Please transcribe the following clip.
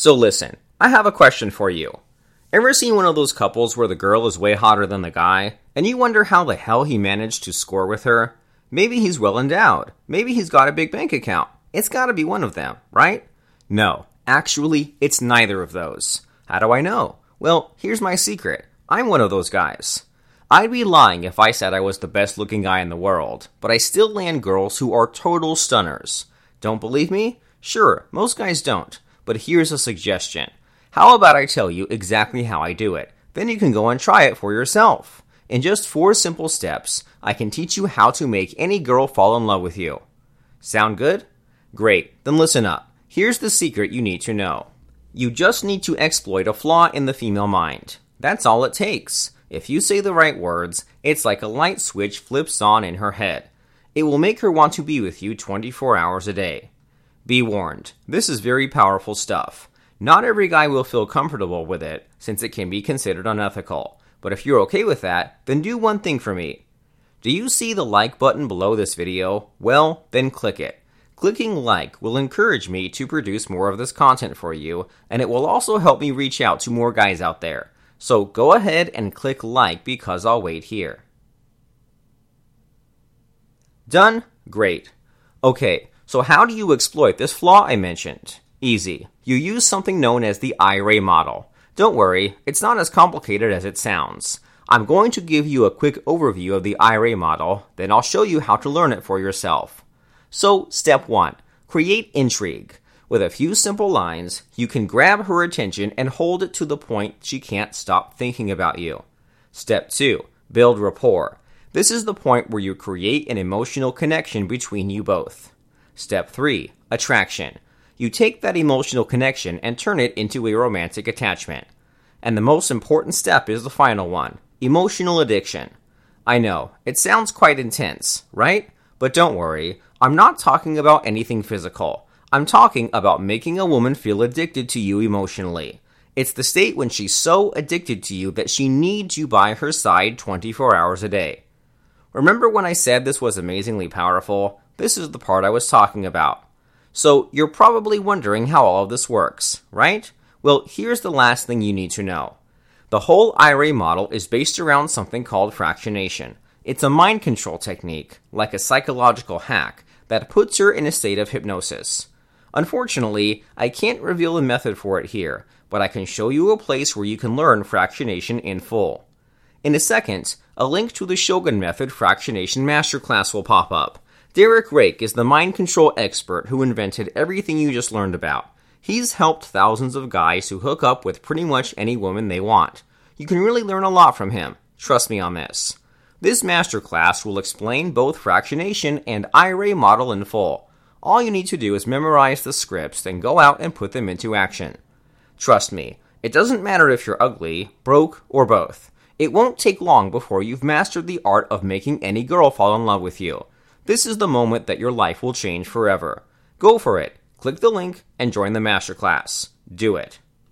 So listen, I have a question for you. Ever seen one of those couples where the girl is way hotter than the guy, and you wonder how the hell he managed to score with her? Maybe he's well endowed. Maybe he's got a big bank account. It's gotta be one of them, right? No, actually, it's neither of those. How do I know? Well, here's my secret. I'm one of those guys. I'd be lying if I said I was the best looking guy in the world, but I still land girls who are total stunners. Don't believe me? Sure, most guys don't, but here's a suggestion. How about I tell you exactly how I do it? Then you can go and try it for yourself. In just four simple steps, I can teach you how to make any girl fall in love with you. Sound good? Great, then listen up. Here's the secret you need to know. You just need to exploit a flaw in the female mind. That's all it takes. If you say the right words, it's like a light switch flips on in her head. It will make her want to be with you 24 hours a day. Be warned, this is very powerful stuff. Not every guy will feel comfortable with it, since it can be considered unethical. But if you're okay with that, then do one thing for me. Do you see the like button below this video? Well, then click it. Clicking like will encourage me to produce more of this content for you, and it will also help me reach out to more guys out there. So go ahead and click like because I'll wait here. Done? Great. Okay, so how do you exploit this flaw I mentioned? Easy. You use something known as the IRA model. Don't worry, it's not as complicated as it sounds. I'm going to give you a quick overview of the IRA model, then I'll show you how to learn it for yourself. So, step 1 Create intrigue. With a few simple lines, you can grab her attention and hold it to the point she can't stop thinking about you. Step 2 Build rapport. This is the point where you create an emotional connection between you both. Step 3 Attraction you take that emotional connection and turn it into a romantic attachment. And the most important step is the final one emotional addiction. I know, it sounds quite intense, right? But don't worry, I'm not talking about anything physical. I'm talking about making a woman feel addicted to you emotionally. It's the state when she's so addicted to you that she needs you by her side 24 hours a day. Remember when I said this was amazingly powerful? This is the part I was talking about. So you're probably wondering how all of this works, right? Well, here's the last thing you need to know. The whole IRA model is based around something called fractionation. It's a mind control technique, like a psychological hack, that puts her in a state of hypnosis. Unfortunately, I can't reveal the method for it here, but I can show you a place where you can learn fractionation in full. In a second, a link to the Shogun Method Fractionation Masterclass will pop up. Derek Rake is the mind control expert who invented everything you just learned about. He's helped thousands of guys who hook up with pretty much any woman they want. You can really learn a lot from him. Trust me on this. This masterclass will explain both fractionation and IRA model in full. All you need to do is memorize the scripts, then go out and put them into action. Trust me, it doesn't matter if you're ugly, broke, or both. It won't take long before you've mastered the art of making any girl fall in love with you. This is the moment that your life will change forever. Go for it. Click the link and join the masterclass. Do it.